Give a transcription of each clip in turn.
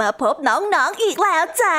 มาพบน้องๆออีกแล้วจ้า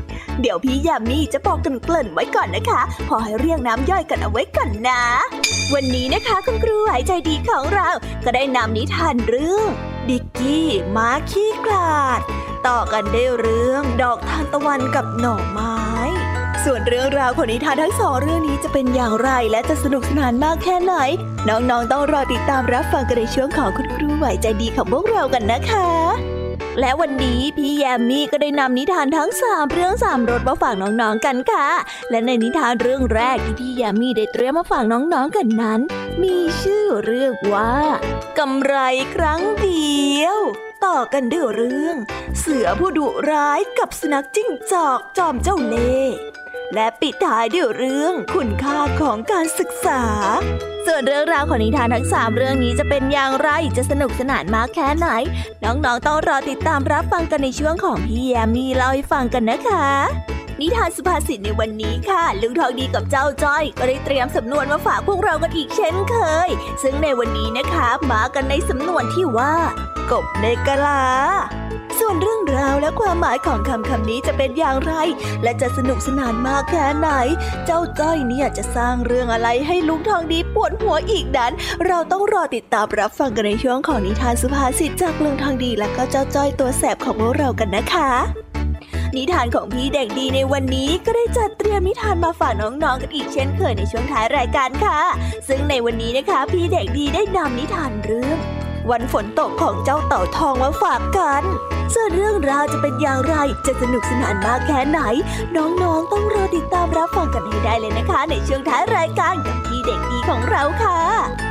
เดี๋ยวพี่ยามีจะบอกกันเกริ่นไว้ก่อนนะคะ พอให้เรียงน้ำย่อยกันเอาไว้ก่อนนะ วันนี้นะคะคุณครูหายใจดีของเรา ก็ได้นำนิทานเรื่อง ดิกกี้ม้าขี้กลาด ต่อกันได้เรื่องดอกทานตะวันกับหน่อไม้ส่วนเรื่องราวของนิทานทั้งสองเรื่องนี้จะเป็นอย่างไรและจะสนุกสนานมากแค่ไหน น้องๆต้องรอติดตามรับฟังกันในช่วงของคุณครูไหวใจดีของพวกเรากันนะคะ และวันนี้พี่แยมมี่ก็ได้นำนิทานทั้งสามเรื่องสามรสมาฝากน้องๆกันค่ะ และในนิทานเรื่องแรกที่พี่แยมมี่ได้เตรียมมาฝากน้องๆกันนั้น มีชื่อเรื่องว่ากำไรครั้งเดียว ต่อกันด้วยเรื่อง เสือผู้ดุร้ายกับสุนัขจิ้งจอกจอมเจ้าเล่ห์ และปิดท้ายด้วยเรื่องคุณค่าของการศึกษา ส่วนเรื่องราวของนิทานทั้งสามเรื่องนี้จะเป็นอย่างไรจะสนุกสนานมากแค่ไหน น้องๆต้องรอติดตามรับฟังกันในช่วงของพี่แยมมีเล่าให้ฟังกันนะคะ นิทานสุภาษิตในวันนี้ค่ะลุงทองดีกับเจ้าจ้อย ก็ได้เตรียมสำนวนมาฝากพวกเรากันอีกเช่นเคย ซึ่งในวันนี้นะคะมากันในสำนวนที่ว่า กบในกะลา ส่วนเรื่องราวและความหมายของคำคำนี้จะเป็นอย่างไร และจะสนุกสนานมากแค่ไหน เจ้าจ้อยเนี่ยจะสร้างเรื่องอะไรให้ลุงทองดีปวดหัวอีกนั้น เราต้องรอติดตามรับฟังกันในช่วงของนิทานสุภาษิตจากลุงทองดีและก็เจ้าจ้อยตัวแสบของพวกเรากันนะคะ นิทานของพี่เด็กดีในวันนี้ก็ได้จัดเตรียมนิทานมาฝากน้องๆกันอีกเช่นเคยในช่วงท้ายรายการค่ะ ซึ่งในวันนี้นะคะ พี่เด็กดีได้นำนิทานเรื่อง วันฝนตกของเจ้าเต่าทองมาฝากกันส่วนเรื่องราวจะเป็นอย่างไร จะสนุกสนานมากแค่ไหน น้องๆต้องรอติดตามรับฟังกันให้ได้เลยนะคะ ในช่วงท้ายรายการกับพี่เด็กดีของเราค่ะ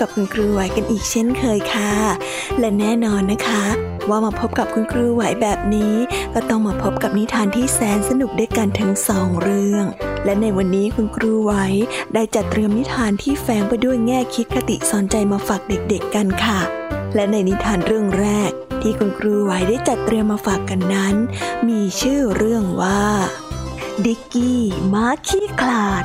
กับคุณครูไหวกันอีกเช่นเคยค่ะ และแน่นอนนะคะ ว่ามาพบกับคุณครูไหวแบบนี้ ก็ต้องมาพบกับนิทานที่แสนสนุกด้วยกันทั้งสองเรื่อง และในวันนี้คุณครูไหวได้จัดเตรียมนิทานที่แฝงไปด้วยแง่คิดคติสอนใจมาฝากเด็กๆกันค่ะ และในนิทานเรื่องแรก ที่คุณครูไหวได้จัดเตรียมมาฝากกันนั้น มีชื่อเรื่องว่าดิกกี้ม้าขี้คลาด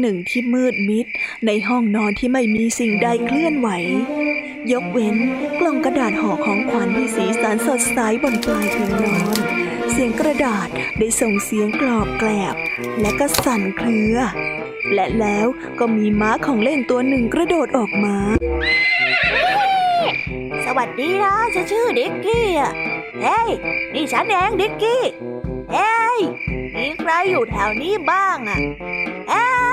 หนึ่งที่มืดมิด ในห้องนอนที่ไม่มีสิ่งใดเคลื่อนไหว ยกเว้นกล่องกระดาษห่อของขวัญที่สีสันสดใสบนปลายเตียงนอน เสียงกระดาษได้ส่งเสียงกรอบแกลบ และก็สั่นเครือและแล้วก็มีม้าของเล่นตัวหนึ่งกระโดดออกมา สวัสดีนะฉันชื่อดิกกี้อะเฮ้ยนี่ฉันเองดิกกี้ เฮ้ยมีใครอยู่แถวนี้บ้างอะเอ้ย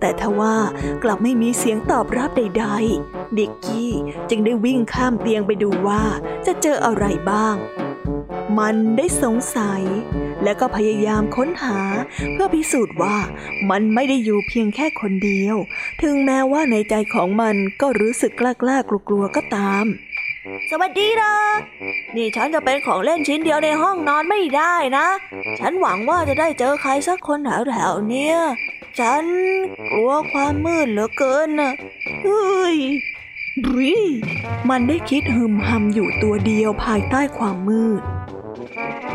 แต่ทว่ากลับไม่มีเสียงตอบรับใดๆ ดิกกี้จึงได้วิ่งข้ามเตียงไปดูว่าจะเจออะไรบ้าง มันได้สงสัย และก็พยายามค้นหา เพื่อพิสูจน์ว่ามันไม่ได้อยู่เพียงแค่คนเดียว ถึงแม้ว่าในใจของมันก็รู้สึกกล้าๆกลัวๆก็ตาม สวัสดีนะ นี่ฉันจะเป็นของเล่นชิ้นเดียวในห้องนอนไม่ได้นะ ฉันหวังว่าจะได้เจอใครสักคนแถวๆเนี้ยฉันกลัวความมืดเหลือเกินน่ะเฮ้ยรีมันได้คิดหึมหำอยู่ตัวเดียวภายใต้ความมืด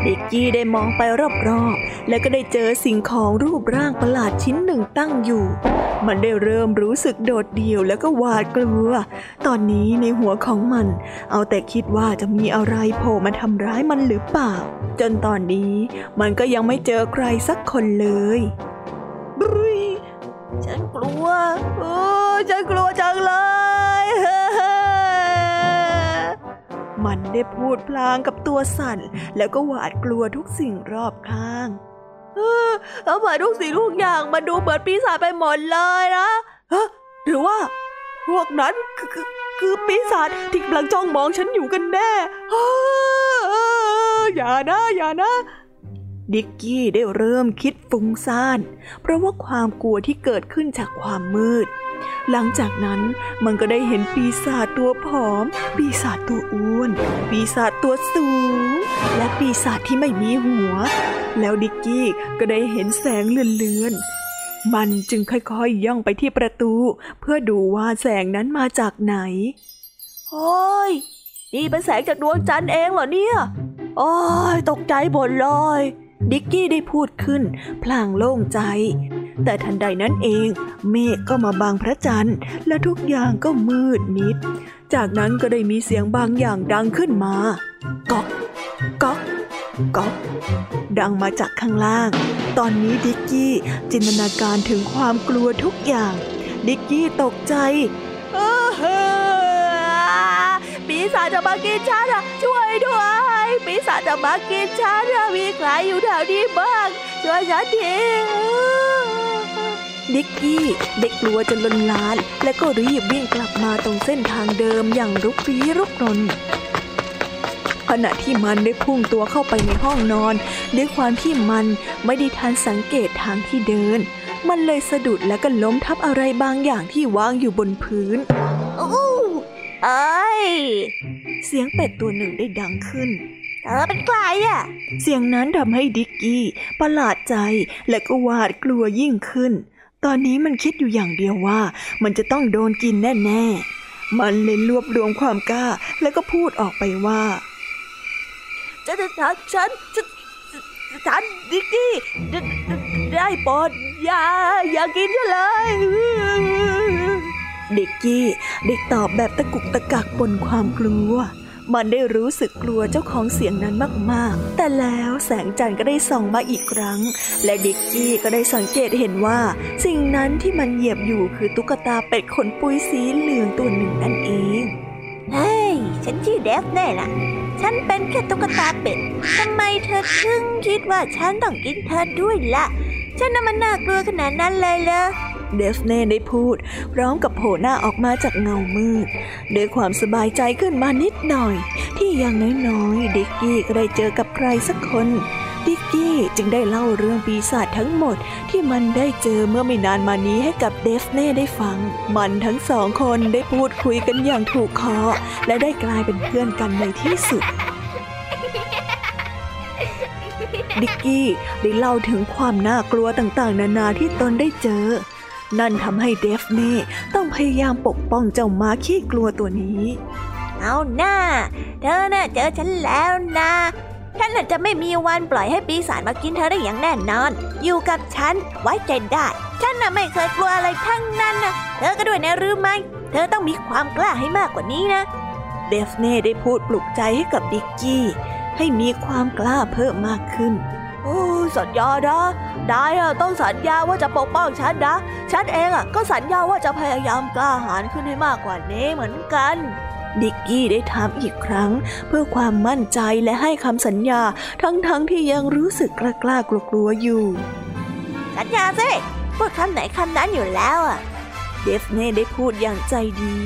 เด็กกี้ได้มองไปรอบๆ และก็ได้เจอสิ่งของรูปร่างประหลาดชิ้นหนึ่งตั้งอยู่ มันได้เริ่มรู้สึกโดดเดี่ยวแล้วก็หวาดกลัว ตอนนี้ในหัวของมัน เอาแต่คิดว่าจะมีอะไรโผล่มาทำร้ายมันหรือเปล่า จนตอนนี้มันก็ยังไม่เจอใครสักคนเลยบรุยฉันกลัวโอ้ฉันกลัวจังเลย มันได้พูดพลางกับตัวสั่น แล้วก็หวาดกลัวทุกสิ่งรอบข้างเออทำไมทุกสิ่งทุกอย่างมันดูเหมือนปีศาจไปหมดเลยนะฮะหรือว่า พวกนั้นคือคือปีศาจที่กำลังจ้องมองฉันอยู่กันแน่อย่านะอย่านะดิกกี้ได้เริ่มคิดฟุ้งซ่าน เพราะว่าความกลัวที่เกิดขึ้นจากความมืด หลังจากนั้นมันก็ได้เห็นปีศาจตัวผอม ปีศาจตัวอ้วน ปีศาจตัวสูง และปีศาจที่ไม่มีหัว แล้วดิกกี้ก็ได้เห็นแสงเลือนๆ มันจึงค่อยๆย่องไปที่ประตู เพื่อดูว่าแสงนั้นมาจากไหนโอ้ย นี่เป็นแสงจากดวงจันทร์เองเหรอเนี่ย โอ้ย ตกใจหมดเลย ดิกกี้ได้พูดขึ้น พลางโล่งใจ แต่ทันใดนั้นเอง เมฆก็มาบังพระจันทร์ และทุกอย่างก็มืดมิด จากนั้นก็ได้มีเสียงบางอย่างดังขึ้นมาก๊อกก๊อกก๊อกดังมาจากข้างล่าง ตอนนี้ดิกกี้จินตนาการถึงความกลัวทุกอย่าง ดิกกี้ตกใจเออเฮ้อปีศาจจะมากินฉันอะช่วยด้วยปีศาจจะมากินฉันอะมีใครอยู่แถวนี้บ้างช่วยฉันที ดิกกี้ได้กลัวจนลนลาน และก็รีบวิ่งกลับมาตรงเส้นทางเดิมอย่างรุกรี้รุกรนขณะที่มันได้พุ่งตัวเข้าไปในห้องนอน ด้วยความที่มันไม่ได้ทันสังเกตทางที่เดิน มันเลยสะดุดและก็ล้มทับอะไรบางอย่างที่วางอยู่บนพื้นอู้เอ้ยเสียงเป็ดตัวหนึ่งได้ดังขึ้นเธอเป็นใครอะ เสียงนั้นทำให้ดิกกี้ประหลาดใจและก็หวาดกลัวยิ่งขึ้น ตอนนี้มันคิดอยู่อย่างเดียวว่า มันจะต้องโดนกินแน่ๆ มันเลยรวบรวมความกล้า แล้วก็พูดออกไปว่าฉันฉันฉันฉันฉันดิกกี้ได้ได้โปรดอย่าอย่ากินฉันเลยดิกกี้ได้ตอบแบบตะกุกตะกักบนความกลัว มันได้รู้สึกกลัวเจ้าของเสียงนั้นมากๆ แต่แล้วแสงจันทร์ก็ได้ส่องมาอีกครั้ง และดิกกี้ก็ได้สังเกตเห็นว่า สิ่งนั้นที่มันเหยียบอยู่คือตุ๊กตาเป็ดขนปุยสีเหลืองตัวหนึ่งนั่นเองเฮ้ย ฉันชื่อเดฟแน่ล่ะ ฉันเป็นแค่ตุ๊กตาเป็ด ทำไมเธอถึงคิดว่าฉันต้องกินเธอด้วยล่ะ ฉันน่ะมันน่ากลัวขนาดนั้นเลยเหรอ เดฟเน่ได้พูด พร้อมกับโผล่หน้าออกมาจากเงามืดด้วยความสบายใจขึ้นมานิดหน่อย ที่อย่างน้อยๆดิกกี้ก็ได้เจอกับใครสักคนดิกกี้จึงได้เล่าเรื่องปีศาจทั้งหมดที่มันได้เจอเมื่อไม่นานมานี้ให้กับเดฟเน่ได้ฟัง มันทั้งสองคนได้พูดคุยกันอย่างถูกคอ และได้กลายเป็นเพื่อนกันในที่สุดดิกกี้ได้เล่าถึงความน่ากลัวต่างๆ นานาที่ตนได้เจอ นั่นทำให้เดฟเน่ต้องพยายามปกป้องเจ้าม้าขี้กลัวตัวนี้ เอาหน้า เธอน่ะเจอฉันแล้วนะฉันน่ะจะไม่มีวันปล่อยให้ปีศาจมากินเธอได้อย่างแน่นอน อยู่กับฉันไว้ใจได้ ฉันน่ะไม่เคยกลัวอะไรทั้งนั้นนะเธอก็ด้วยนะรู้ไหม เธอต้องมีความกล้าให้มากกว่านี้นะ เดฟเน่ได้พูดปลุกใจให้กับดิกกี้ ให้มีความกล้าเพิ่มมากขึ้นโอ้ สัญญานะได้ต้องสัญญาว่าจะปกป้องฉันนะ ฉันเองอะก็สัญญาว่าจะพยายามกล้าหาญขึ้นให้มากกว่านี้เหมือนกันดิกกี้ได้ถามอีกครั้ง เพื่อความมั่นใจและให้คำสัญญา ทั้งๆทที่ยังรู้สึกกล้าๆกลัวๆอยู่ สัญญาสิพูดคำไหนคำนั้นอยู่แล้วอะเดฟเน่ได้พูดอย่างใจดี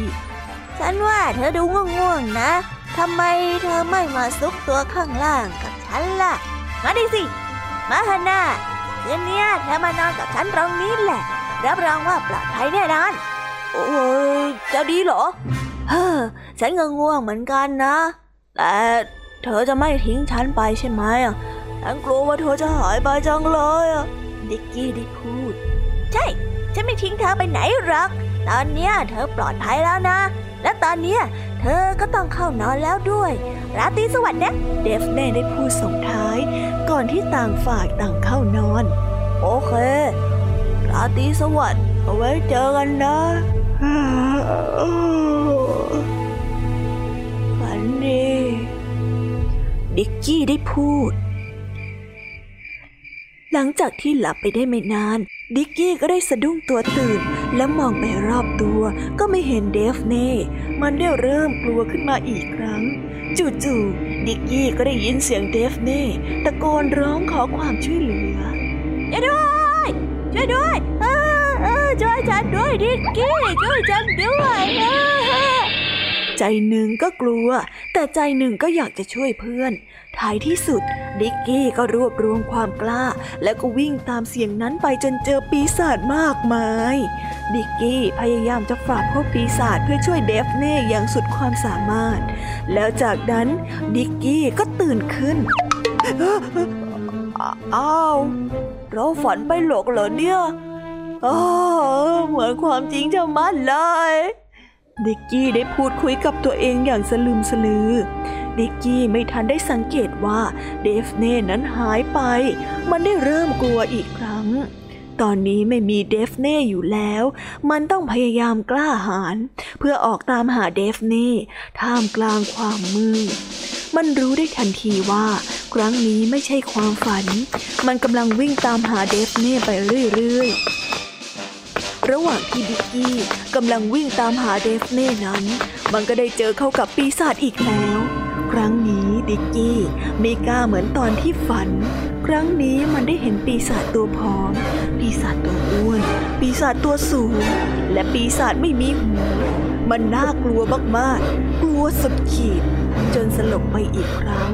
ฉันว่าเธอดูง่วงๆนะทำไมเธอไม่มาซุกตัวข้างล่างกับฉันล่ะ มาดิสิ มาฮาน่าคืนเนี้ยเธอมานอนกับฉันตรงนี้แหละ รับรองว่าปลอดภัยแน่นอน โอ้ยจะดีเหรอ เฮ้อฉันก็ง่วงเหมือนกันนะ แต่เธอจะไม่ทิ้งฉันไปใช่ไหมอะฉันกลัวว่าเธอจะหายไปจังเลยอะดิกกี้ได้พูด ใช่ ฉันไม่ทิ้งเธอไปไหนหรอก ตอนเนี้ยเธอปลอดภัยแล้วนะ และตอนเนี้ย เธอก็ต้องเข้านอนแล้วด้วยราตรีสวัสดิ์นะเดฟเน่ได้พูดส่งท้าย ก่อนที่ต่างฝ่ายต่างเข้านอน โอเคราตรีสวัสดิ์เอาไว้เจอกันนะฝันดีดิกกี้ได้พูด หลังจากที่หลับไปได้ไม่นาน ดิกกี้ก็ได้สะดุ้งตัวตื่น และมองไปรอบตัวก็ไม่เห็นเดฟเน่ มันได้เริ่มกลัวขึ้นมาอีกครั้ง จู่ๆดิกกี้ก็ได้ยินเสียงเดฟเน่ตะโกนร้องขอความช่วยเหลือช่วยด้วยช่วยด้วยเออเออช่วยฉันด้วยดิกกี้ช่วยฉันด้วย ใจหนึ่งก็กลัว แต่ใจหนึ่งก็อยากจะช่วยเพื่อน ท้ายที่สุด ดิกกี้ก็รวบรวมความกล้า แล้วก็วิ่งตามเสียงนั้นไปจนเจอปีศาจมากมาย ดิกกี้พยายามจะปราบพวกปีศาจเพื่อช่วยเดฟเน่อย่างสุดความสามารถ แล้วจากนั้นดิกกี้ก็ตื่นขึ้น อ้าว เราฝันไปหลอกเหรอเนี่ยเหมือนความจริงจะมัดเลย ดิกกี้ได้พูดคุยกับตัวเองอย่างสลืมสลือ ดิกกี้ไม่ทันได้สังเกตว่าเดฟเน่นั้นหายไป มันได้เริ่มกลัวอีกครั้ง ตอนนี้ไม่มีเดฟเน่อยู่แล้ว มันต้องพยายามกล้าหาญเพื่อออกตามหาเดฟเน่ท่ามกลางความมืด มันรู้ได้ทันทีว่าครั้งนี้ไม่ใช่ความฝัน มันกำลังวิ่งตามหาเดฟเน่ไปเรื่อยๆ ระหว่างที่ดิกกี้กำลังวิ่งตามหาเดฟเน่นั้น มันก็ได้เจอเข้ากับปีศาจอีกแล้ว ครั้งนี้ดิกกี้ไม่กล้าเหมือนตอนที่ฝัน ครั้งนี้มันได้เห็นปีศาจตัวผอม ปีศาจตัวอ้วน ปีศาจตัวสูง และปีศาจไม่มีหูมันน่ากลัวมากๆ กลัวสุดขีด จนสลบไปอีกครั้ง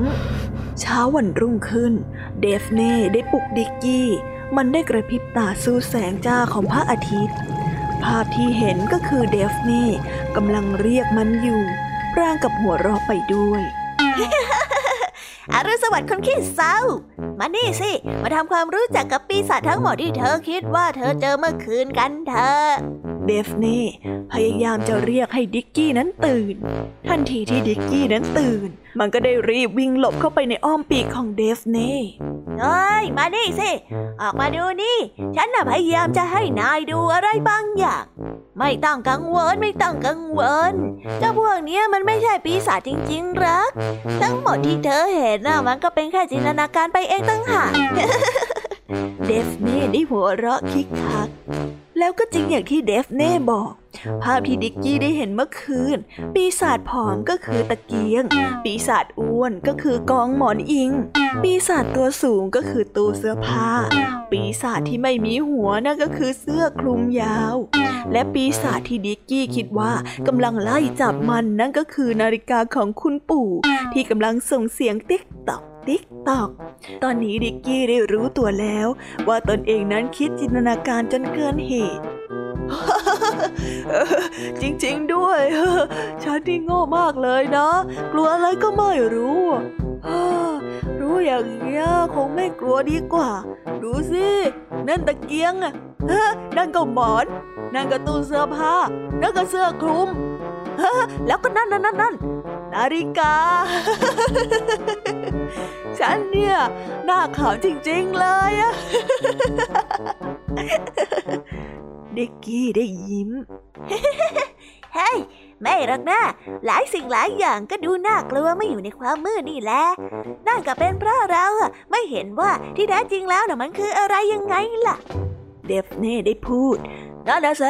เช้าวันรุ่งขึ้น เดฟเน่ได้ปลุกดิกกี้ มันได้กระพริบตาสู้แสงจ้าของพระอาทิตย์ ภาพที่เห็นก็คือเดฟเน่กำลังเรียกมันอยู่ร่างกับหัวเราะไปด้วยอรุณสวัสดิ์คนขี้เศร้า มานี่สิ มาทำความรู้จักกับปีศาจทั้งหมดที่เธอคิดว่าเธอเจอเมื่อคืนกันเถอะ เดฟเน่พยายามจะเรียกให้ดิกกี้นั้นตื่น ทันทีที่ดิกกี้นั้นตื่น มันก็ได้รีบวิ่งหลบเข้าไปในอ้อมปีกของเดฟเน่เฮ้ยมานี่สิ ออกมาดูนี่ ฉันน่ะพยายามจะให้นายดูอะไรบางอย่าง ไม่ต้องกังวลไม่ต้องกังวลเจ้าพวกเนี้ยมันไม่ใช่ปีศาจจริง ๆรอกทั้งหมดที่เธอเห็นน่ะมันก็เป็นแค่จินตนาการไปเองตั้งหาก เดฟเน่ได้หัวเราะคิกคัก แล้วก็จริงอย่างที่เดฟเน่บอก ภาพที่ดิกกี้ได้เห็นเมื่อคืน ปีศาจผอมก็คือตะเกียง ปีศาจอ้วนก็คือกองหมอนอิง ปีศาจตัวสูงก็คือตู้เสื้อผ้า ปีศาจที่ไม่มีหัวนั่นก็คือเสื้อคลุมยาว และปีศาจที่ดิกกี้คิดว่ากำลังไล่จับมันนั่นก็คือนาฬิกาของคุณปู่ ที่กำลังส่งเสียงติ๊กตอก ติ๊กตอก ตอนนี้ดิกกี้ได้รู้ตัวแล้ว ว่าตนเองนั้นคิดจินตนาการจนเกินเหตุจริงๆด้วย ฉันนี่โง่มากเลยนะ กลัวอะไรก็ไม่รู้รู้อย่างเงี้ยคงไม่กลัวดีกว่า ดูสินั่นตะเกียงอะฮะนั่นก็หมอน นั่นก็ตู้เสื้อผ้า นั่นก็เสื้อคลุมแล้วก็นั่นนั่นนั่น นั่นนาฬิกา ฉันเนี่ย หน้าขาวจริงๆเลยอะดิกกี้ได้ยิ้ม เฮ้ยไม่หรอกนะหลายสิ่งหลายอย่างก็ดูน่ากลัวไม่อยู่ในความมืดนี่แหละ นั่นก็เป็นเพราะเราอะไม่เห็นว่าที่แท้จริงแล้วน่ะมันคืออะไรยังไงล่ะ เดฟเน่ได้พูด นั่นนะเซ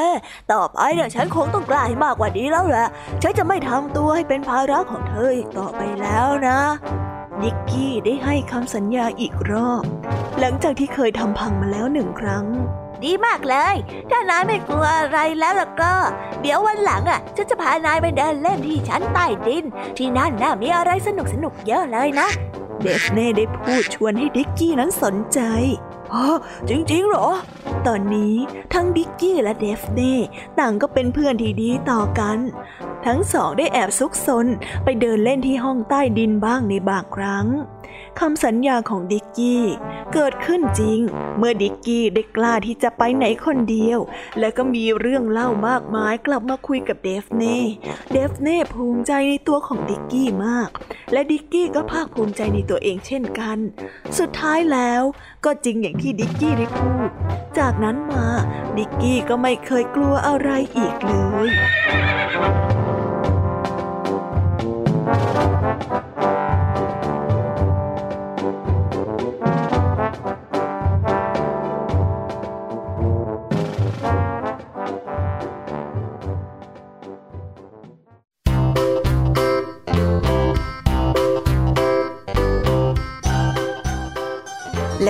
ต่อไปเนี่ยฉันคงต้องกล้าให้มากกว่านี้แล้วแหละ ฉันจะไม่ทำตัวให้เป็นภาระของเธออีกต่อไปแล้วนะนิกกี้ได้ให้คำสัญญาอีกรอบ หลังจากที่เคยทำพังมาแล้วหนึ่งครั้ง ดีมากเลย ถ้านายไม่กลัวอะไรแล้วล่ะก็ เดี๋ยววันหลังอะฉันจะพานายไปเดินเล่นที่ชั้นใต้ดิน ที่นั่นน่ะมีอะไรสนุกสนุกๆเยอะเลยนะ เดฟเน่ได้พูดชวนให้ดิกกี้นั้นสนใจฮะ จริงๆเหรอ ตอนนี้ทั้งบิกกี้และเดฟเน่ต่างก็เป็นเพื่อนที่ดีต่อกัน ทั้งสองได้แอบซุกซนไปเดินเล่นที่ห้องใต้ดินบ้างในบางครั้ง คำสัญญาของดิกกี้เกิดขึ้นจริง เมื่อดิกกี้ได้กล้าที่จะไปไหนคนเดียว และก็มีเรื่องเล่ามากมายกลับมาคุยกับเดฟเน่เดฟเน่ภูมิใจในตัวของดิกกี้มาก และดิกกี้ก็ภาคภูมิใจในตัวเองเช่นกัน สุดท้ายแล้วก็จริงอย่างที่ดิกกี้ได้พูด จากนั้นมาดิกกี้ก็ไม่เคยกลัวอะไรอีกเลย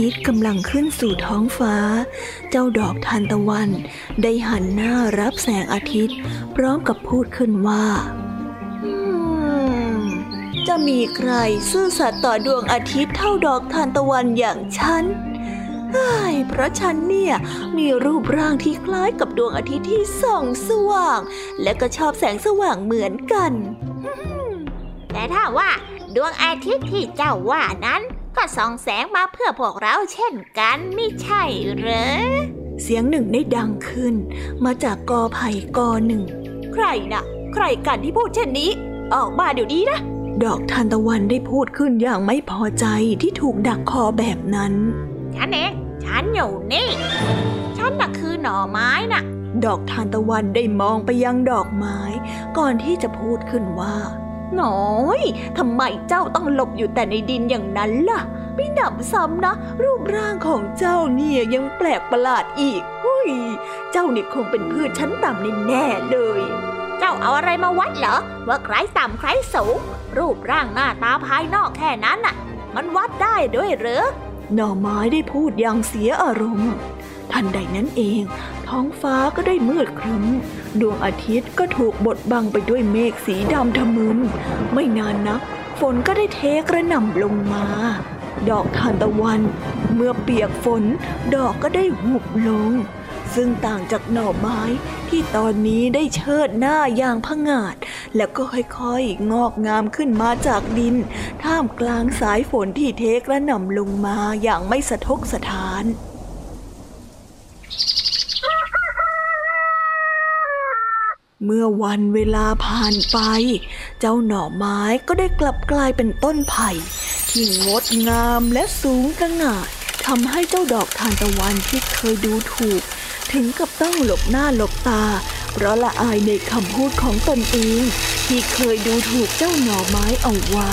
ทิตย์กำลังขึ้นสู่ท้องฟ้า เจ้าดอกทานตะวัน ได้หันหน้ารับแสงอาทิตย์ พร้อมกับพูดขึ้นว่าจะมีใครซื่อสัตย์ต่อดวงอาทิตย์เท่าดอกทานตะวันอย่างฉันเพราะฉันเนี่ยมีรูปร่างที่คล้ายกับดวงอาทิตย์ที่ส่องสว่าง และก็ชอบแสงสว่างเหมือนกัน แต่ถ้าว่าดวงอาทิตย์ที่เจ้าว่านั้น ก็ส่องแสงมาเพื่อพวกเราเช่นกันไม่ใช่เหรอ เสียงหนึ่งได้ดังขึ้น มาจากกอไผ่กอหนึ่ง ใครนะ่ะ ใครกันที่พูดเช่นนี้ ออกมาเดี๋ยวนี้นะ ดอกทานตะวันได้พูดขึ้นอย่างไม่พอใจที่ถูกดักคอแบบนั้น ฉันเองฉันอยู่นี่ ฉันน่ะคือหน่อไม้น่ะ ดอกทานตะวันได้มองไปยังดอกไม้ ก่อนที่จะพูดขึ้นว่า น้อยทำไมเจ้าต้องหลบอยู่แต่ในดินอย่างนั้นล่ะ ไม่หนำซ้ำนะ รูปร่างของเจ้าเนี่ยยังแปลกประหลาดอีกเฮ้ยเจ้านี่คงเป็นพืชชั้นต่ำแน่เลย เจ้าเอาอะไรมาวัดเหรอ ว่าใครต่ำใครสูง รูปร่างหน้าตาภายนอกแค่นั้นน่ะ มันวัดได้ด้วยหรือหน่อไม้ได้พูดอย่างเสียอารมณ์ ทันใดนั้นเอง ท้องฟ้าก็ได้มืดครึ้ม ดวงอาทิตย์ก็ถูกบดบังไปด้วยเมฆสีดำทะมึนไม่นานนัก ฝนก็ได้เทกระหน่ำลงมา ดอกทานตะวัน เมื่อเปียกฝน ดอกก็ได้หุบลง ซึ่งต่างจากหน่อไม้ที่ตอนนี้ได้เชิดหน้าอย่างผงาด แล้วก็ค่อยๆ งอกงามขึ้นมาจากดิน ท่ามกลางสายฝนที่เทกระหน่ำลงมาอย่างไม่สะทกสะท้าน เมื่อวันเวลาผ่านไป เจ้าหน่อไม้ก็ได้กลับกลายเป็นต้นไผ่ที่งดงามและสูงกระหง่าทำให้เจ้าดอกทานตะวันที่เคยดูถูก ถึงกับต้องหลบหน้าหลบตา เพราะละอายในคำพูดของตนเองที่เคยดูถูกเจ้าหน่อไม้เอาไว้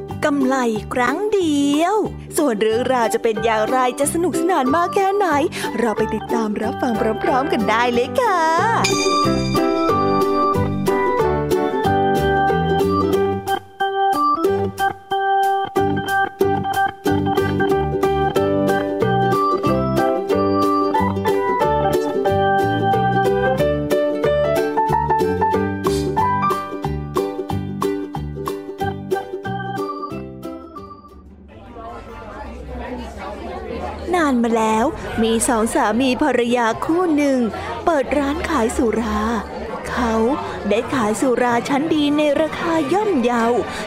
กำไรครั้งเดียว ส่วนเรื่องราวจะเป็นอย่างไรจะสนุกสนานมากแค่ไหน เราไปติดตามรับฟังพร้อมๆกันได้เลยค่ะ มาแล้ว มีสองสามีภรรยาคู่หนึ่ง เปิดร้านขายสุรา เขาได้ขายสุราชั้นดีในราคาย่อมเยา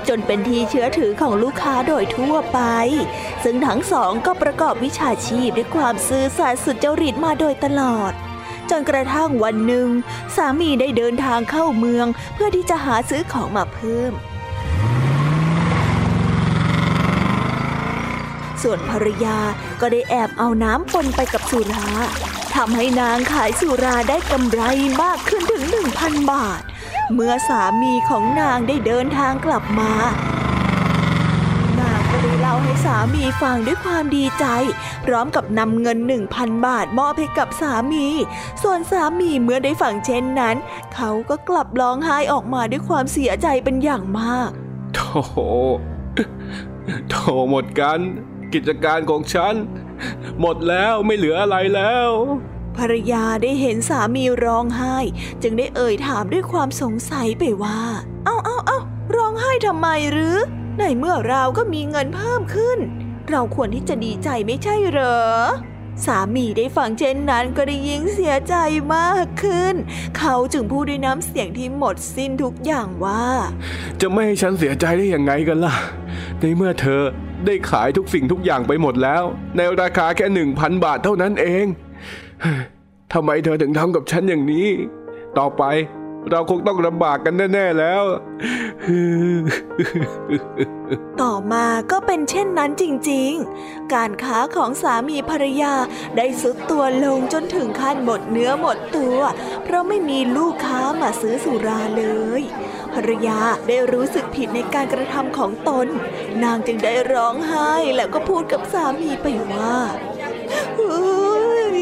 จนเป็นที่เชื้อถือของลูกค้าโดยทั่วไป ซึ่งทั้งสองก็ประกอบวิชาชีพด้วยความซื่อสัตย์สุจริตมาโดยตลอดจนกระทั่งวันหนึ่ง สามีได้เดินทางเข้าเมืองเพื่อที่จะหาซื้อของมาเพิ่ม ส่วนภรรยาก็ได้แอบเอาน้ำปนไปกับสุราทำให้นางขายสุราได้กำไรมากขึ้นถึงหนึ่งพันบาท เมื่อสามีของนางได้เดินทางกลับมา นางก็ได้เล่าให้สามีฟังด้วยความดีใจ พร้อมกับนำเงินหนึ่งพันบาทมอบให้กับสามี ส่วนสามีเมื่อได้ฟังเช่นนั้น เขาก็กลับร้องไห้ออกมาด้วยความเสียใจเป็นอย่างมากโถโถหมดกัน กิจการของฉัน หมดแล้วไม่เหลืออะไรแล้ว ภรรยาได้เห็นสามีร้องไห้ จึงได้เอ่ยถามด้วยความสงสัยไปว่า เอ้าเอ้าเอ้าร้องไห้ทำไมหรือ ในเมื่อเราก็มีเงินเพิ่มขึ้น เราควรที่จะดีใจไม่ใช่เหรอสามีได้ฟังเช่นนั้นก็ได้ยิ่งเสียใจมากขึ้น เขาจึงพูดด้วยน้ำเสียงที่หมดสิ้นทุกอย่างว่า จะไม่ให้ฉันเสียใจได้ยังไงกันล่ะ ในเมื่อเธอ ได้ขายทุกสิ่งทุกอย่างไปหมดแล้ว ในราคาแค่หนึ่งพันบาทเท่านั้นเองทำไมเธอถึงทำกับฉันอย่างนี้ ต่อไป เราคงต้องลำบากกันแน่ๆแล้ว ต่อมาก็เป็นเช่นนั้นจริงๆ การค้าของสามีภรรยาได้สุดตัวลงจนถึงขั้นหมดเนื้อหมดตัว เพราะไม่มีลูกค้ามาซื้อสุราเลย ภรรยาได้รู้สึกผิดในการกระทำของตน นางจึงได้ร้องไห้แล้วก็พูดกับสามีไปว่าเฮ้ย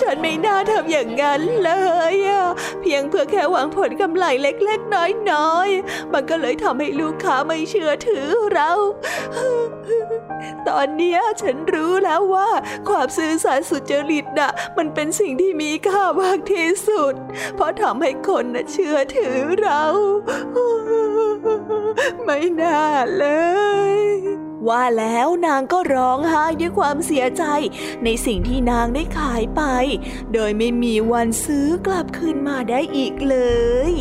ฉันไม่น่าทำอย่างนั้นเลยอะเพียงเพื่อแค่หวังผลกำไรเล็กๆ น้อยๆ มันก็เลยทำให้ลูกค้าไม่เชื่อถือเรา ตอนเนี้ฉันรู้แล้วว่า ความซื่อสัตย์สุจริตน่ะ มันเป็นสิ่งที่มีค่ามากที่สุด เพราะทำให้คนน่ะเชื่อถือเรา ไม่น่าเลย ว่าแล้วนางก็ร้องไห้ด้วยความเสียใจ ในสิ่งที่นางได้ขายไป โดยไม่มีวันซื้อกลับคืนมาได้อีกเลย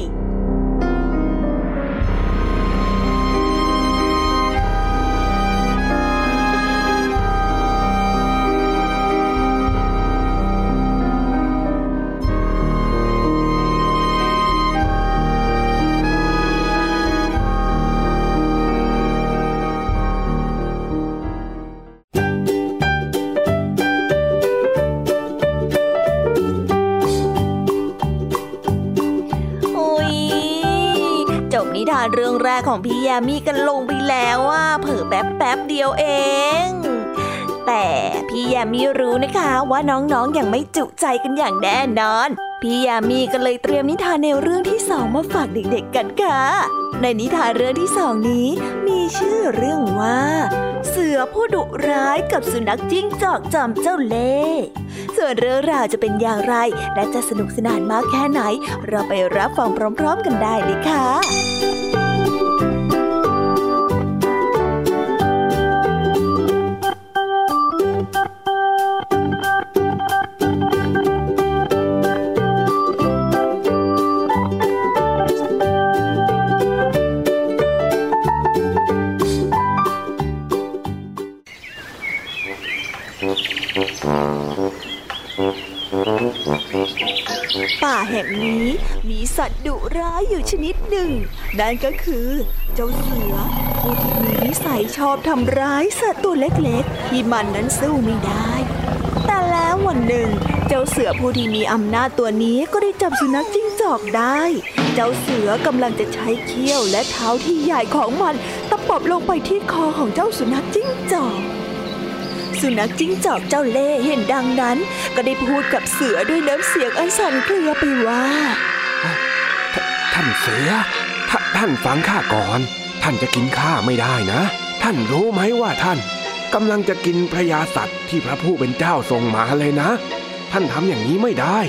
ของพี่ยามีกันลงไปแล้วว่าเผอแป๊บแป๊บเดียวเอง แต่พี่ยามีรู้นะคะว่าน้องๆออย่างไม่จุใจกันอย่างแน่นอน พี่ยามีก็เลยเตรียมนิทานในเรื่องที่สองมาฝากเด็กๆกันค่ะ ในนิทานเรื่องที่สองนี้ มีชื่อเรื่องว่า เสือผู้ดุร้ายกับสุนัขจิ้งจอกจอมเจ้าเล่ส่วนเรื่องราวจะเป็นอย่างไร และจะสนุกสนานมากแค่ไหน เราไปรับฟังพร้อม ๆ กันได้เลยค่ะ ป่าแห่งนี้มีสัตว์ดุร้ายอยู่ชนิดหนึ่ง นั่นก็คือ เจ้าเสือผู้ที่มีนิสัยชอบทำร้ายสัตว์ตัวเล็กๆ ที่มันนั้นสู้ไม่ได้ แต่แล้ววันหนึ่ง เจ้าเสือผู้ที่มีอำนาจตัวนี้ก็ได้จับสุนัขจิ้งจอกได้ เจ้าเสือกำลังจะใช้เขี้ยวและเท้าที่ใหญ่ของมันตะปบลงไปที่คอของเจ้าสุนัขจิ้งจอก สุนัขจิ้งจอกเจ้าเล่ห์เห็นดังนั้น ก็ได้พูดกับเสือด้วยน้ำเสียงอันสั่นเครือไปว่า ท่านเสือทท่านฟังข้าก่อน ท่านจะกินข้าไม่ได้นะ ท่านรู้ไหมว่าท่านกำลังจะกินพระยาสัตว์ที่พระผู้เป็นเจ้าทรงมาเลยนะ ท่านทำอย่างนี้ไม่ได้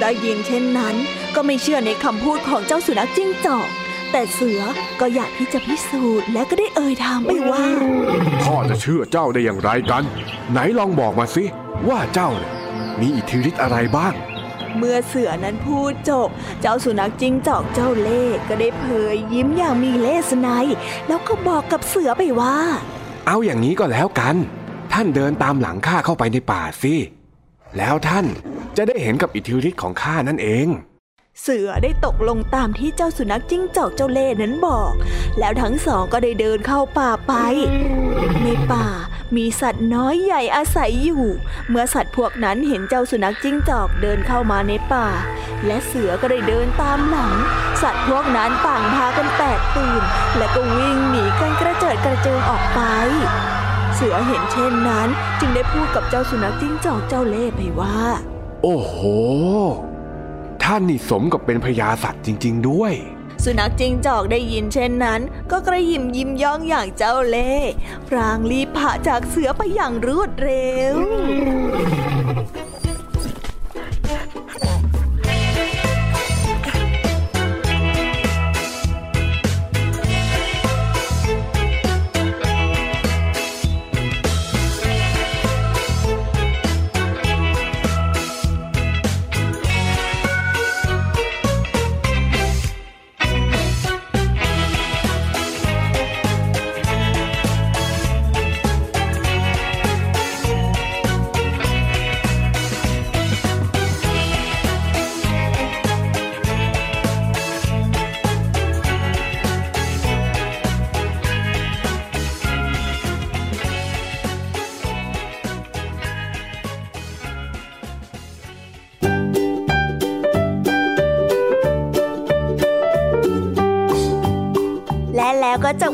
ได้ยินเช่นนั้น ก็ไม่เชื่อในคำพูดของเจ้าสุนัขจิ้งจอก แต่เสือก็อยากที่จะพิสูจน์และก็ได้เอ่ยถามไปว่า พ่อจะเชื่อเจ้าได้อย่างไรกัน ไหนลองบอกมาสิ ว่าเจ้าเนี่ยมีอิทธิฤทธิ์อะไรบ้างเมื่อเสือนั้นพูดจบ เจ้าสุนัขจิ้งจอกเจ้าเล่ห์ก็ได้เผยยิ้มอย่างมีเลสไนยแล้วก็บอกกับเสือไปว่า เอาอย่างนี้ก็แล้วกัน ท่านเดินตามหลังข้าเข้าไปในป่าสิ แล้วท่านจะได้เห็นกับอิทธิฤทธิ์ของข้านั่นเอง เสือได้ตกลงตามที่เจ้าสุนัขจิ้งจอกเจ้าเล่หนั้นบอก แล้วทั้งสองก็ได้เดินเข้าป่าไป ในป่ามีสัตว์น้อยใหญ่อาศัยอยู่ เมื่อสัตว์พวกนั้นเห็นเจ้าสุนัขจิ้งจอกเดินเข้ามาในป่า และเสือก็ได้เดินตามหลัง สัตว์พวกนั้นต่างพากันแตกตื่น และก็วิ่งหนีกันกระเจิดกระเจิงออกไป เสือเห็นเช่นนั้น จึงได้พูดกับเจ้าสุนัขจิ้งจอกเจ้าเล่ไปว่า โอ้โห ท่านนี่สมกับเป็นพญาสัตว์จริง ๆ ด้วย สุนัขจิ้งจอกได้ยินเช่นนั้น ก็กระยิมยิ้มย่องอย่างเจ้าเล่ห์พรางรีบผ่าจากเสือไปอย่างรวดเร็ว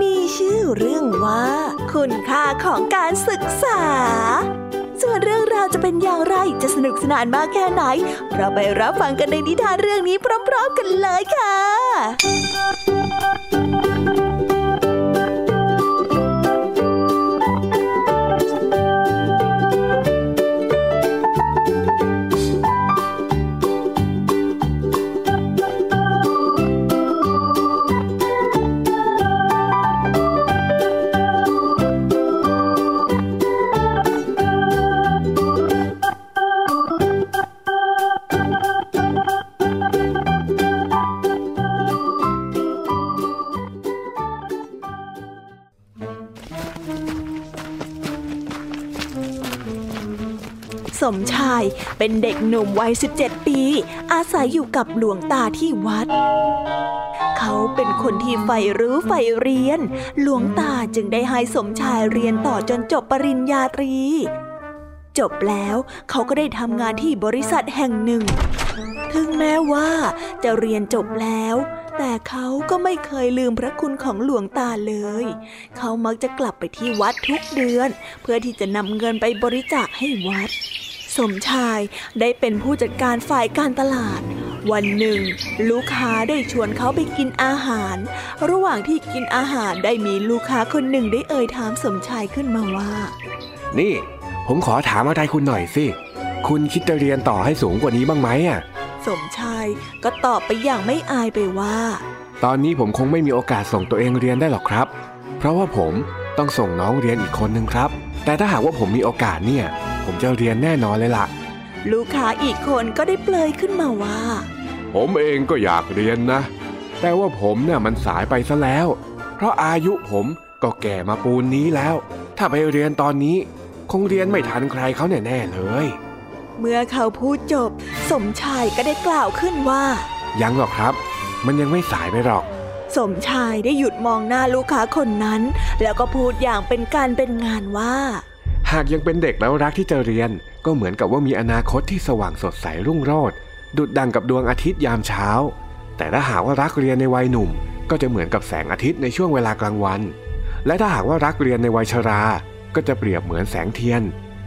มีชื่อเรื่องว่า คุณค่าของการศึกษา ส่วนเรื่องราวจะเป็นอย่างไรจะสนุกสนานมากแค่ไหน เราไปรับฟังกันในนิทานเรื่องนี้พร้อม ๆ กันเลยค่ะ เป็นเด็กหนุ่มวัย 17 ปี อาศัยอยู่กับหลวงตาที่วัด เขาเป็นคนที่ใฝ่รู้ใฝ่เรียน หลวงตาจึงได้ให้สมชายเรียนต่อจนจบปริญญาตรี จบแล้วเขาก็ได้ทำงานที่บริษัทแห่งหนึ่ง ถึงแม้ว่าจะเรียนจบแล้วแต่เขาก็ไม่เคยลืมพระคุณของหลวงตาเลย เขามักจะกลับไปที่วัดทุกเดือน เพื่อที่จะนำเงินไปบริจาคให้วัด สมชายได้เป็นผู้จัดการฝ่ายการตลาด วันหนึ่ง ลูกค้าได้ชวนเขาไปกินอาหาร ระหว่างที่กินอาหารได้มีลูกค้าคนหนึ่งได้เอ่ยถามสมชายขึ้นมาว่า นี่ ผมขอถามอะไรคุณหน่อยสิ คุณคิดจะเรียนต่อให้สูงกว่านี้บ้างไหมอะ สมชายก็ตอบไปอย่างไม่อายไปว่า ตอนนี้ผมคงไม่มีโอกาสส่งตัวเองเรียนได้หรอกครับ เพราะว่าผมต้องส่งน้องเรียนอีกคนนึงครับ แต่ถ้าหากว่าผมมีโอกาสเนี่ย ผมจะเรียนแน่นอนเลยล่ะ ลูกค้าอีกคนก็ได้เปลยขึ้นมาว่า ผมเองก็อยากเรียนนะ แต่ว่าผมเนี่ยมันสายไปซะแล้ว เพราะอายุผมก็แก่มาปูนนี้แล้ว ถ้าไปเรียนตอนนี้ คงเรียนไม่ทันใครเขาแน่ๆเลย เมื่อเขาพูดจบ สมชายก็ได้กล่าวขึ้นว่า ยังหรอกครับ มันยังไม่สายไปหรอกสมชายได้หยุดมองหน้าลูกค้าคนนั้น แล้วก็พูดอย่างเป็นการเป็นงานว่า หากยังเป็นเด็กแล้วรักที่จะเรียน ก็เหมือนกับว่ามีอนาคตที่สว่างสดใสรุ่งโรจน์ดุดดังกับดวงอาทิตย์ยามเช้า แต่ถ้าหากว่ารักเรียนในวัยหนุ่ม ก็จะเหมือนกับแสงอาทิตย์ในช่วงเวลากลางวัน และถ้าหากว่ารักเรียนในวัยชรา ก็จะเปรียบเหมือนแสงเทียน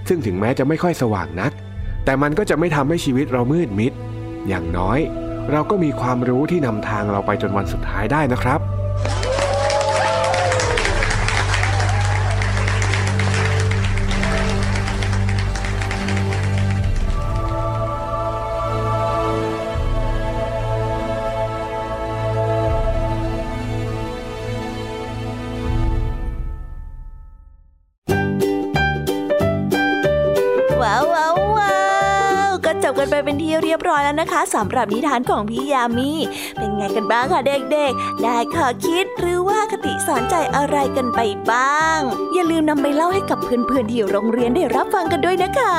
ซึ่งถึงแม้จะไม่ค่อยสว่างนัก แต่มันก็จะไม่ทำให้ชีวิตเรามืดมิด อย่างน้อย เราก็มีความรู้ที่นำทางเราไปจนวันสุดท้ายได้นะครับ สำหรับนิทานของพี่ยามีเป็นไงกันบ้างคะเด็กๆ ได้ข้อคิดหรือว่าคติสอนใจอะไรกันไปบ้าง อย่าลืมนำไปเล่าให้กับเพื่อนๆที่โรงเรียนได้รับฟังกันด้วยนะคะ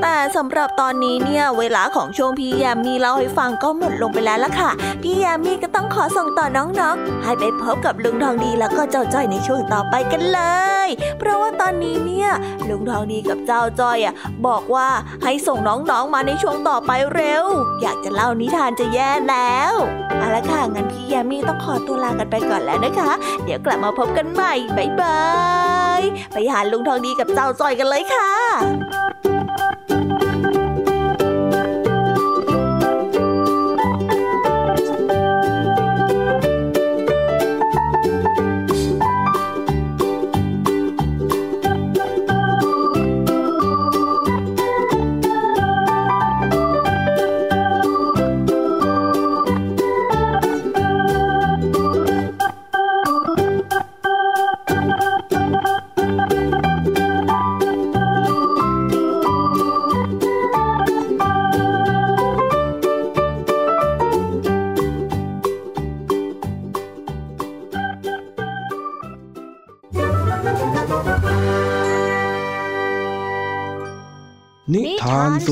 แต่สำหรับตอนนี้เนี่ยเวลาของช่วงพี่ยามีเล่าให้ฟังก็หมดลงไปแล้วล่ะค่ะพี่ยามีก็ต้องขอส่งต่อน้องๆให้ไปพบกับลุงทองดีแล้วก็เจ้าจ้อยในช่วงต่อไปกันเลยเพราะว่าตอนนี้เนี่ยลุงทองดีกับเจ้าจ้อยอะบอกว่าให้ส่งน้องๆมาในช่วงต่อไปเร็ว อยากจะเล่านิทานจะแย่แล้วเอาละค่ะงั้นพี่ยามีต้องขอตัวลากันไปก่อนแล้วนะคะ เดี๋ยวกลับมาพบกันใหม่บ๊ายบายไปหาลุงทองดีกับเจ้าจ้อยกันเลยค่ะ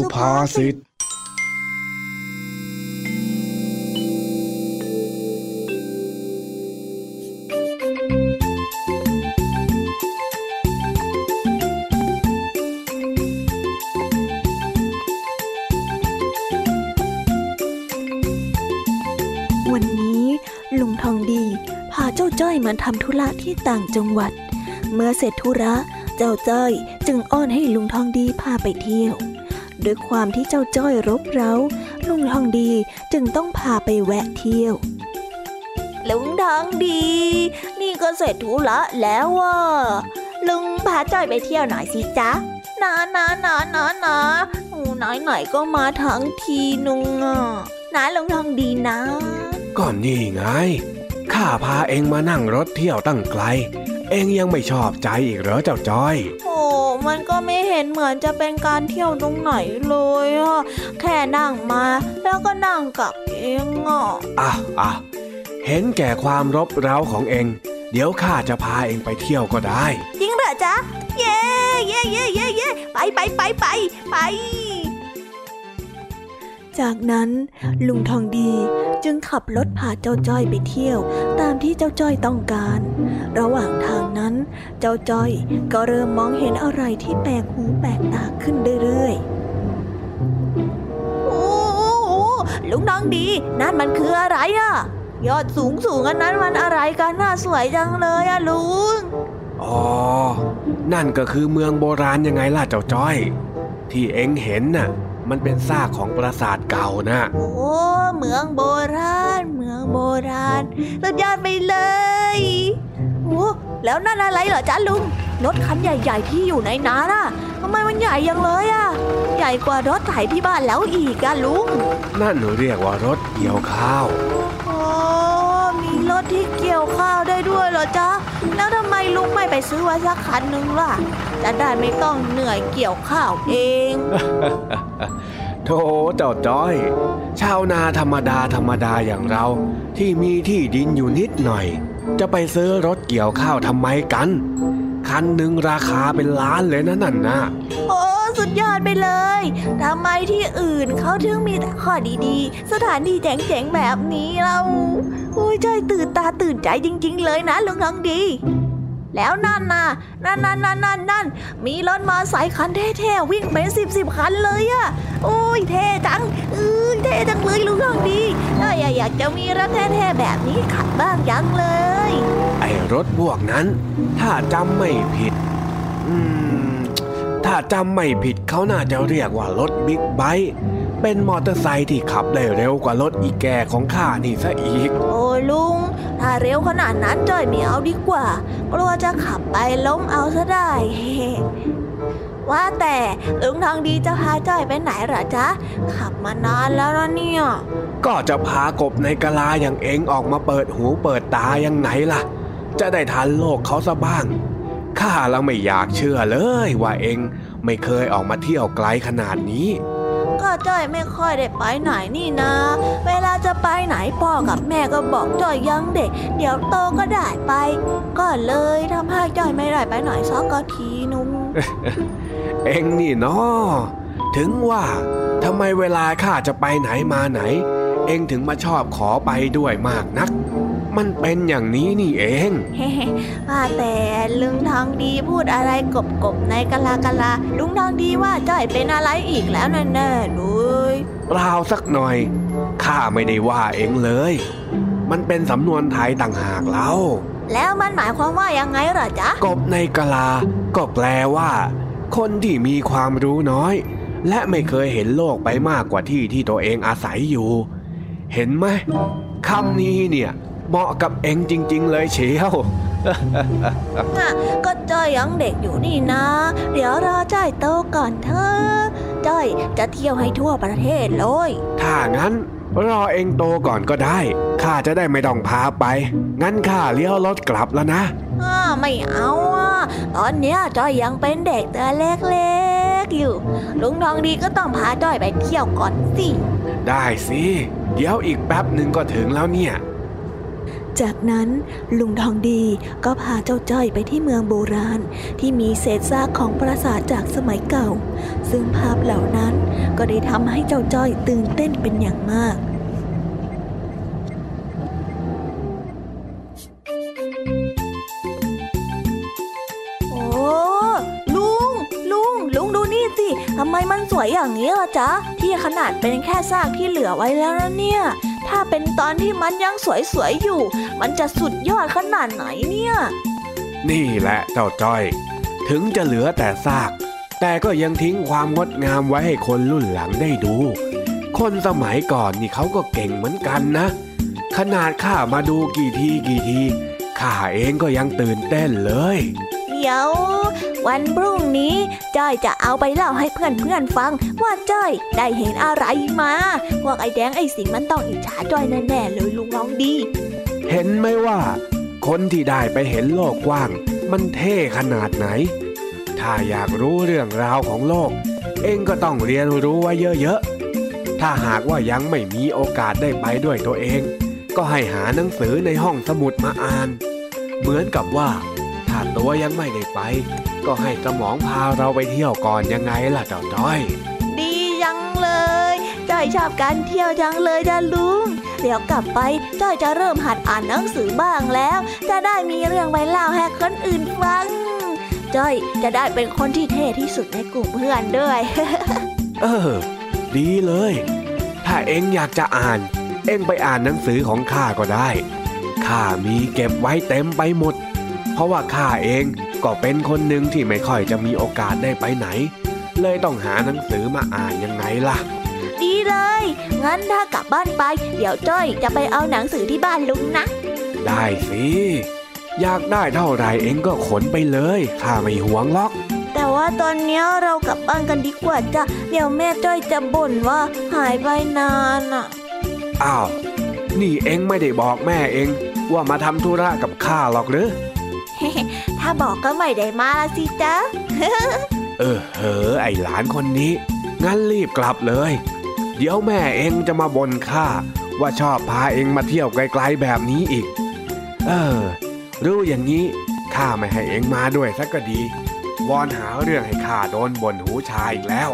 สุภาษิตวันนี้ลุงทองดี พาเจ้าจ้อยมาทำธุระที่ต่างจังหวัด เมื่อเสร็จธุระ เจ้าจ้อยจึงอ้อนให้ลุงทองดีพาไปเที่ยว ด้วยความที่เจ้าจ้อยรบเร้า ลุงทองดีจึงต้องพาไปแวะเที่ยว ลุงทองดี นี่ก็เสร็จธุระแล้วว่ะลุงพาจ้อยไปเที่ยวหน่อยสิจ๊ะนะนะนะนะนะหนไหนๆก็มาทั้งทีนุงอะนะลุงทองดีนะ ก็นี่ไง ข้าพาเองมานั่งรถเที่ยวตั้งไกล เองยังไม่ชอบใจอีกเหรอเจ้าจ้อยโอ้มันก็ไม่เห็นเหมือนจะเป็นการเที่ยวตรงไหนเลยอะแค่นั่งมา แล้วก็นั่งกลับเองอะอะอะเห็นแก่ความรบเร้าของเอง เดี๋ยวข้าจะพาเองไปเที่ยวก็ได้จริงเหรอจ๊ะ เย้เย่เย่เย่เย่ไปไปไปไปไป จากนั้น ลุงทองดีจึงขับรถพาเจ้าจ้อยไปเที่ยว ตามที่เจ้าจ้อยต้องการ ระหว่างทางนั้น เจ้าจ้อยก็เริ่มมองเห็นอะไรที่แปลกหูแปลกตาขึ้นเรื่อยๆ โอ้โหลุงทองดี นั่นมันคืออะไรอะยอดสูงสูงอันนั้นมันอะไรกันน่าสวยจังเลยอะลุง อ๋อ นั่นก็คือเมืองโบราณยังไงล่ะเจ้าจ้อย ที่เอ็งเห็นน่ะ มันเป็นซากของปราสาทเก่านะโอ้เมืองโบราณเมืองโบราณสุดยอดไปเลยโอ้แล้วนั่นอะไรเหรอจ๊ะลุงรถคันใหญ่ ๆ ที่อยู่ในน้าน่ะทำไมมันใหญ่ยังเลยอะใหญ่กว่ารถไถที่บ้านแล้วอีกอะลุง นั่นเรียกว่ารถเกี่ยวข้าวโอ้มีรถที่เกี่ยวข้าวได้ด้วยเหรอจ๊ะ แล้วทำไมลุงไม่ไปซื้อไว้สักคันหนึ่งล่ะ จะได้ไม่ต้องเหนื่อยเกี่ยวข้าวเอง โธ่เจ้าจ้อย ชาวนาธรรมดาธรรมดาอย่างเรา ที่มีที่ดินอยู่นิดหน่อย จะไปซื้อรถเกี่ยวข้าวทำไมกัน คันหนึ่งราคาเป็นล้านเลยนะนั่นนะโอ้สุดยอดไปเลยทำไมที่อื่นเขาถึงมีแต่ข้อดีๆ สถานที่เจ๋งๆแบบนี้เราโอ้ยใจตื่นตาตื่นใจจริง ๆ เลยนะลุงทองดี แล้วนั่นน่ะ นั่นนั่นนั่นนั่นนั่นมีรถมาสายคันเท่ๆวิ่งเป็นสิบสิบคันเลยอะโอ้ยเท่จังเออเท่จังเลยลุงทองดีเอ้ยอยากจะมีรถเท่ๆแบบนี้ขับบ้างยังเลย ไอ้รถพวกนั้น ถ้าจำไม่ผิด อืม ถ้าจำไม่ผิดเขาน่าจะเรียกว่ารถบิ๊กไบค์เป็นมอเตอร์ไซค์ที่ขับได้เร็วกว่ารถอีแก่ของข้านี่ซะอีก โอ้ยลุง ถ้าเร็วขนาดนั้นจอยไม่เอาดีกว่า กลัวจะขับไปล้มเอาซะได้ว่าแต่ลุงทองดีจะพาจ้อยไปไหนหรอจ๊ะ ขับมานานแล้วนะเนี่ย ก็จะพากบในกะลาอย่างเองออกมาเปิดหูเปิดตายังไงล่ะ จะได้ทันโลกเขาซะบ้าง ข้าแล้วไม่อยากเชื่อเลยว่าเองไม่เคยออกมาเที่ยวไกลขนาดนี้ ก็จ้อยไม่ค่อยได้ไปไหนนี่นะ เวลาจะไปไหนพ่อกับแม่ก็บอกจ้อยยังเด็ก เดี๋ยวโตก็ได้ไป ก็เลยทำให้จ้อยไม่ได้ไปไหนสักทีนุ้งเอ็งนี่เนาะถึงว่าทำไมเวลาข้าจะไปไหนมาไหน เอ็งถึงมาชอบขอไปด้วยมากนัก มันเป็นอย่างนี้นี่เองเฮ้ว่าแต่ลุงทองดีพูดอะไรกบกบๆในกะลากะลาลุงทองดีว่าจ้อยเป็นอะไรอีกแล้วแน่ๆเลยเปล่าสักหน่อยข้าไม่ได้ว่าเองเลย มันเป็นสำนวนไทยต่างหากเล่าแล้วมันหมายความว่ายังไงเหรอจ๊ะกบในกะลา ก็แปลว่า คนที่มีความรู้น้อย และไม่เคยเห็นโลกไปมากกว่าที่ที่ตัวเองอาศัยอยู่ เห็นไหมคำนี้เนี่ย เหมาะกับเองจริง ๆ เลยเชียวน่ะก็จ้อยยังเด็กอยู่นี่นะ เดี๋ยวรอจ้อยโตก่อนเถอะจ้อยจะเที่ยวให้ทั่วประเทศเลย ถ้างั้น รอเองโตก่อนก็ได้ ข้าจะได้ไม่ต้องพาไป งั้นข้าเลี้ยวรถกลับแล้วนะอ้าไม่เอาอะตอนเนี้ยจ้อยยังเป็นเด็กตัวเล็กๆอยู่ ลุงทองดีก็ต้องพาจ้อยไปเที่ยวก่อนสิ ได้สิ เดี๋ยวอีกแป๊บหนึ่งก็ถึงแล้วเนี่ย จากนั้นลุงทองดีก็พาเจ้าจ้อยไปที่เมืองโบราณ ที่มีเศษซากของปราสาทจากสมัยเก่า ซึ่งภาพเหล่านั้นก็ได้ทำให้เจ้าจ้อยตื่นเต้นเป็นอย่างมากโอ้ลุงลุงลุงดูนี่สิทำไมมันสวยอย่างนี้ล่ะจ๊ะ ที่ขนาดเป็นแค่ซากที่เหลือไว้แล้วนะเนี่ย ถ้าเป็นตอนที่มันยังสวยๆอยู่ มันจะสุดยอดขนาดไหนเนี่ย นี่แหละเจ้าจ้อย ถึงจะเหลือแต่ซาก แต่ก็ยังทิ้งความงดงามไว้ให้คนรุ่นหลังได้ดู คนสมัยก่อนนี่เขาก็เก่งเหมือนกันนะ ขนาดข้ามาดูกี่ทีกี่ทีข้าเองก็ยังตื่นเต้นเลย ดี๋ยว วันพรุ่งนี้จ้อยจะเอาไปเล่าให้เพื่อนๆฟัง ว่าจ้อยได้เห็นอะไรมาพวกไอ้แดงไอ้สิงมันต้องอิจฉาจ้อยแน่ๆเลยลุงน้องดี เห็นไหมว่า คนที่ได้ไปเห็นโลกกว้าง มันเท่ขนาดไหน ถ้าอยากรู้เรื่องราวของโลก เองก็ต้องเรียนรู้ไว้เยอะๆถ้าหากว่ายังไม่มีโอกาสได้ไปด้วยตัวเอง ก็ให้หาหนังสือในห้องสมุดมาอ่าน เหมือนกับว่า ตัวยังไม่ได้ไป ก็ให้สมองพาเราไปเที่ยวก่อนยังไงล่ะเจ้าจ้อย ดีจังเลยจ้อยชอบการเที่ยวจังเลยจ้ะลุง เดี๋ยวกลับไปจ้อยจะเริ่มหัดอ่านหนังสือบ้างแล้ว จะได้มีเรื่องไว้เล่าให้คนอื่นฟัง จ้อยจะได้เป็นคนที่เท่ที่สุดในกลุ่มเพื่อนด้วย เออ ดีเลย ถ้าเอ็งอยากจะอ่าน เอ็งไปอ่านหนังสือของข้าก็ได้ข้ามีเก็บไว้เต็มไปหมดเพ ราะว่าข้าเองก็เป็นคนหนึ่งที่ไม่ค่อยจะมีโอกาสได้ไปไหน เลยต้องหาหนังสือมาอ่านยังไงล่ะ ดีเลย งั้นถ้ากลับบ้านไป เดี๋ยวจ้อยจะไปเอาหนังสือที่บ้านลุงนะ ได้สิ อยากได้เท่าไหร่เอ็งก็ขนไปเลยข้าไม่หวงหรอก แต่ว่าตอนเนี้ยเรากลับบ้านกันดีกว่าจ้ะ เดี๋ยวแม่จ้อยจะบ่นว่าหายไปนานอะ อ้าว นี่เอ็งไม่ได้บอกแม่เอ็งว่ามาทำธุระกับข้าหรอกหรือ ถ้าบอกก็ไม่ได้มาละสิจ๊ะ เออเหอไอหลานคนนี้ งั้นรีบกลับเลย เดี๋ยวแม่เองจะมาบ่นข้าว่าชอบพาเองมาเที่ยวไกลๆแบบนี้อีก เออ รู้อย่างนี้ข้าไม่ให้เองมาด้วยสักก็ดีวอนหาเรื่องให้ข้าโดนบ่นหูชายอีกแล้ว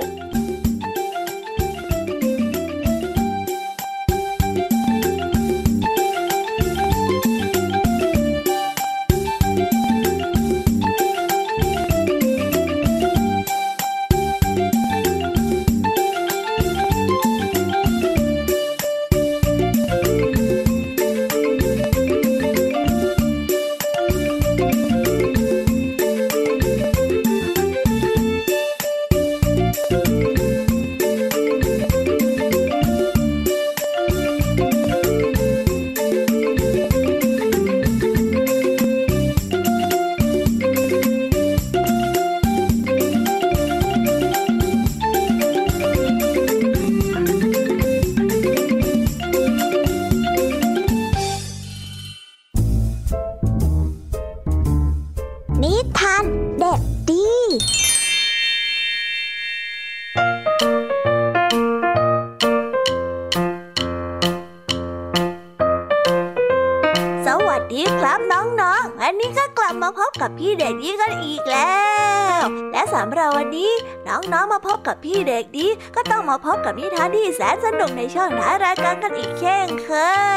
ช่องท้ายรายการกันอีกเช่นเค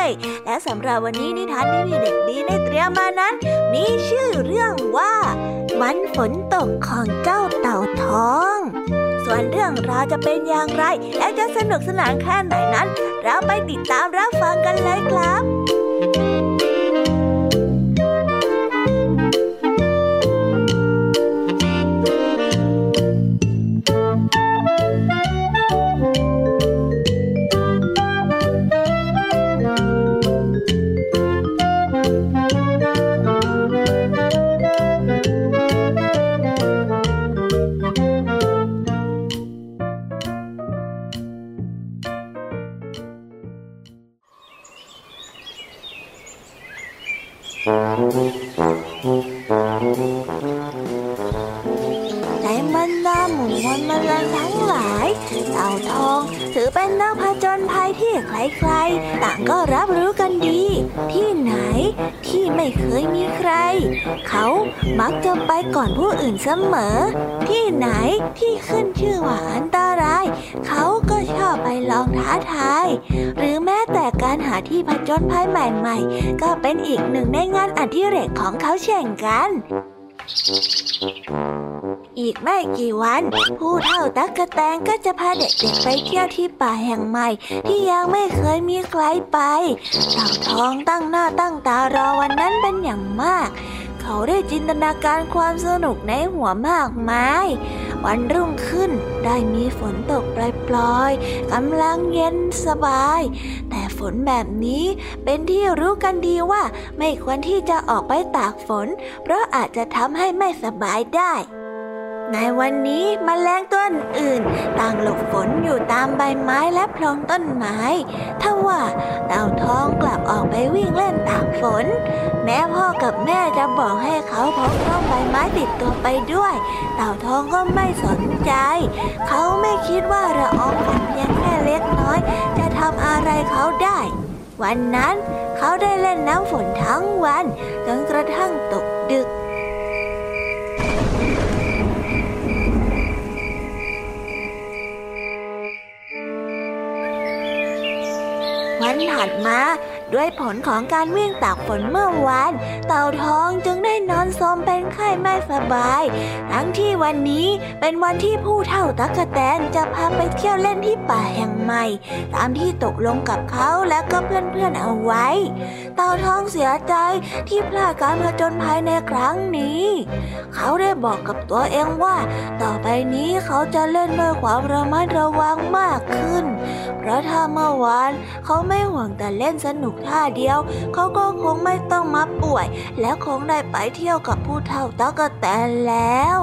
ย และสำหรับวันนี้นิทานที่พี่เด็กดีได้เตรียมมานั้น มีชื่อเรื่องว่า วันฝนตกของเจ้าเต่าทอง ส่วนเรื่องราวจะเป็นอย่างไร และจะสนุกสนานแค่ไหนนั้น เราไปติดตามรับฟังกันเลยครับ กัน อีกไม่กี่วัน ผู้เฒ่าตั๊กกะแตนก็จะพาเด็กๆไปเที่ยวที่ป่าแห่งใหม่ ที่ยังไม่เคยมีใครไปเต่าทองตั้งหน้าตั้งตารอวันนั้นเป็นอย่างมาก เขาได้จินตนาการความสนุกในหัวมากมาย วันรุ่งขึ้นได้มีฝนตกปลอยๆกำลังเย็นสบาย แต่ฝนแบบนี้เป็นที่รู้กันดีว่า ไม่ควรที่จะออกไปตากฝน เพราะอาจจะทำให้ไม่สบายได้ ในวันนี้มแมลงตัวอื่นต่างหลบฝนอยู่ตามใบไม้และโพรงต้นไม้ทว่าเต่าทองกลับออกไปวิ่งเล่นตากฝน แม้พ่อกับแม่จะบอกให้เขาพกร่มใบไม้ติดตัวไปด้วย เต่าทองก็ไม่สนใจ เขาไม่คิดว่าละอองฝนเพียงแค่เล็กน้อย จะทำอะไรเขาได้ วันนั้นเขาได้เล่นน้ำฝนทั้งวันจนกระทั่งตกดึก วันถัดมา ด้วยผลของการวิ่งตากฝนเมื่อวาน เต่าทองจึงได้นอนสมเป็นไข้ไม่สบาย ทั้งที่วันนี้เป็นวันที่ผู้เฒ่าตักแตนจะพาไปเที่ยวเล่นที่ป่าแห่งใหม่ ตามที่ตกลงกับเขาและก็เพื่อนๆเอาไว้ เต่าทองเสียใจที่พลาดการผจญภัยในครั้งนี้ เขาได้บอกกับตัวเองว่า ต่อไปนี้เขาจะเล่นด้วยความระมัดระวังมากขึ้น เพราะถ้าเมื่อวานเขาไม่ห่วงแต่เล่นสนุกท่าเดียว เขาก็คงไม่ต้องมาป่วย และคงได้ไปเที่ยวกับผู้เฒ่าตากแตนแล้ว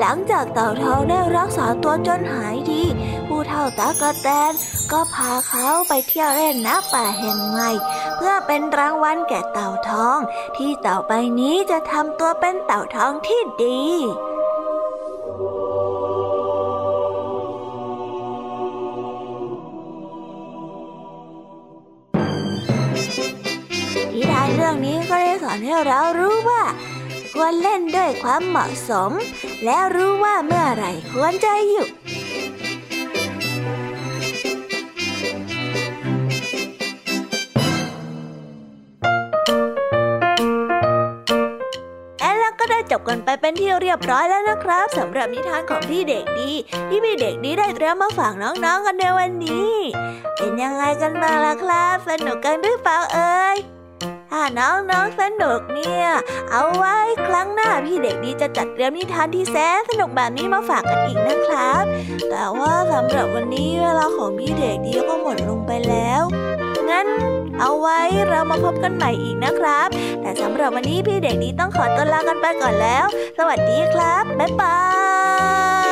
หลังจากเต่าทองได้รักษาตัวจนหายดี ผู้เฒ่าตากระแตนก็พาเขาไปเที่ยวเล่นณป่าแห่งใหม่เพื่อเป็นรางวัลแก่เต่าทอง ที่ต่อไปนี้จะทำตัวเป็นเต่าทองที่ดีนิทานเรื่องนี้ก็ได้สอนให้เรารู้ว่า ควรเล่นด้วยความเหมาะสม และรู้ว่าเมื่อไหร่ควรจะหยุดแล้วก็ได้จบกันไปเป็นที่เรียบร้อยแล้วนะครับสำหรับนิทานของพี่เด็กดี ที่พี่เด็กดีได้เตรียมมาฝากน้องๆกันในวันนี้ เป็นยังไงกันบ้างล่ะครับ สนุกกันหรือเปล่าเอ่ย ถ้าน้องๆสนุกเนี่ย เอาไว้ครั้งหน้าพี่เด็กดีจะจัดเตรียมนิทานที่แสนสนุกแบบนี้มาฝากกันอีกนะครับ แต่ว่าสำหรับวันนี้เวลาของพี่เด็กดีก็หมดลงไปแล้ว งั้นเอาไว้เรามาพบกันใหม่อีกนะครับ แต่สำหรับวันนี้พี่เด็กดีต้องขอตัวลากันไปก่อนแล้ว สวัสดีครับ บ๊ายบาย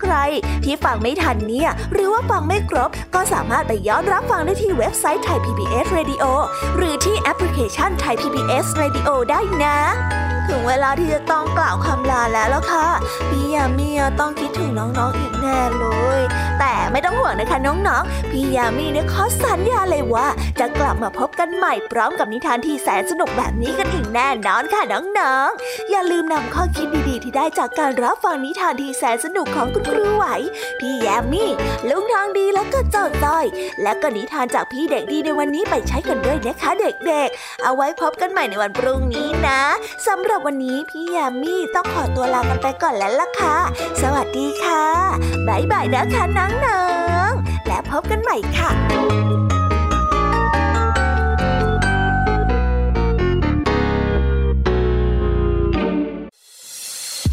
ใคร ที่ฟังไม่ทันเนี่ย หรือว่าฟังไม่ครบ ก็สามารถไปย้อนรับฟังได้ที่เว็บไซต์ไทย PBS Radio หรือที่แอปพลิเคชันไทย PBS Radio ได้นะ ถึงเวลาที่จะต้องกล่าวคำลาแล้วล่ะค่ะ พี่ยามีต้องคิดถึงน้องๆอีกแน่เลย แต่ไม่ต้องห่วงนะคะน้องๆ พี่ยามีเนี่ยขอสัญญาเลยว่า จะกลับมาพบกันใหม่พร้อมกับนิทานที่แสนสนุกแบบนี้กันอีกแน่นอนค่ะน้องๆ อย่าลืมนำข้อคิดดีๆ ที่ได้จากการรับฟังนิทานที่แสนสนุกของคุณครูไหว พี่แยมมี่ ลุงทองดีแล้วก็เจ้าจ้อย และก็นิทานจากพี่เด็กดีในวันนี้ไปใช้กันด้วยนะคะเด็กๆ เอาไว้พบกันใหม่ในวันพรุ่งนี้นะสำหรับวันนี้พี่แยมมี่ต้องขอตัวลากันไปก่อนแล้วล่ะค่ะ สวัสดีค่ะบ๊ายบายนะคะนังนงและพบกันใหม่ค่ะ